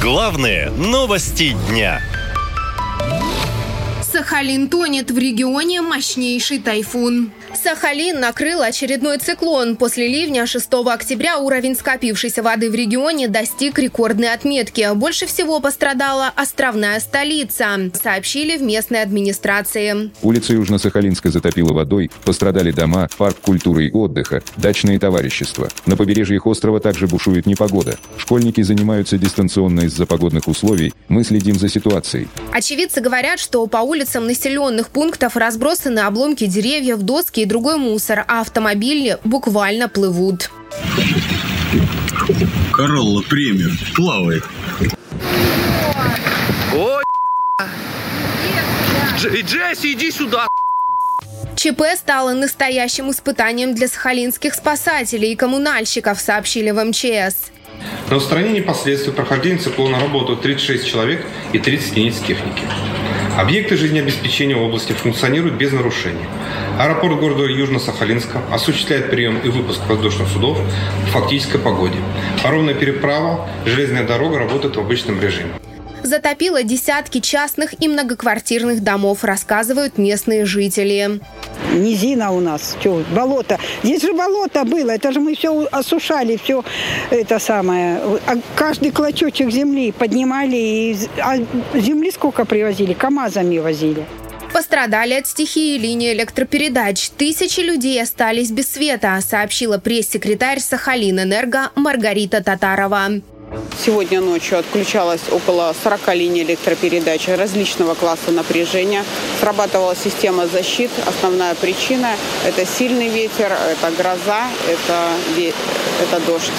Главные новости дня. Сахалин тонет в регионе мощнейший тайфун. Сахалин накрыл очередной циклон. После ливня 6 октября уровень скопившейся воды в регионе достиг рекордной отметки. Больше всего пострадала островная столица, сообщили в местной администрации. Улица Южно-Сахалинска затопила водой, пострадали дома, парк культуры и отдыха, дачные товарищества. На побережьях острова также бушует непогода. Школьники занимаются дистанционно из-за погодных условий. Мы следим за ситуацией. Очевидцы говорят, что по улицам населенных пунктов разбросаны обломки деревьев, доски и другой мусор, а автомобили буквально плывут. Королла премиум плавает. Ой, Дж- Джесси, иди сюда. ЧП стало настоящим испытанием для сахалинских спасателей и коммунальщиков, сообщили в МЧС. На устранение последствий прохождения циклона работают 36 человек и 30 единиц техники. Объекты жизнеобеспечения в области функционируют без нарушений. Аэропорт города Южно-Сахалинска осуществляет прием и выпуск воздушных судов в фактической погоде. Паромная переправа, железная дорога работают в обычном режиме. Затопило десятки частных и многоквартирных домов, рассказывают местные жители. Низина у нас, что, болото. Здесь же болото было, это же мы все осушали, все это самое. А каждый клочочек земли поднимали, и, а земли сколько привозили, КАМАЗами возили. Пострадали от стихии линии электропередач. Тысячи людей остались без света, сообщила пресс-секретарь Сахалин Энерго Маргарита Татарова. Сегодня ночью отключалось около 40 линий электропередач различного класса напряжения. Срабатывала система защит. Основная причина – это сильный ветер, это гроза, это, это дождь.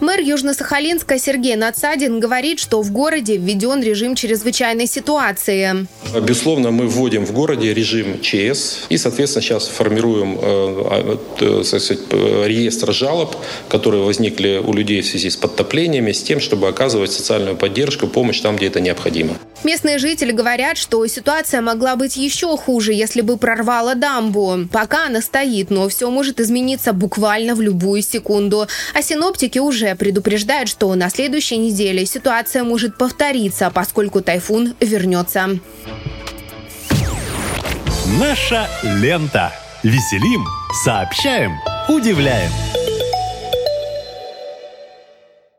Мэр Южно-Сахалинска Сергей Надсадин говорит, что в городе введен режим чрезвычайной ситуации. Безусловно, мы вводим в городе режим ЧС и, соответственно, сейчас формируем э, э, так сказать, э, реестр жалоб, которые возникли у людей в связи с подтоплениями, с тем, чтобы оказывать социальную поддержку, помощь там, где это необходимо. Местные жители говорят, что ситуация могла быть еще хуже, если бы прорвало дамбу. Пока она стоит, но все может измениться буквально в любую секунду. А синоптики уже предупреждают, что на следующей неделе ситуация может повториться, поскольку тайфун вернется. Наша лента. Веселим, сообщаем, удивляем.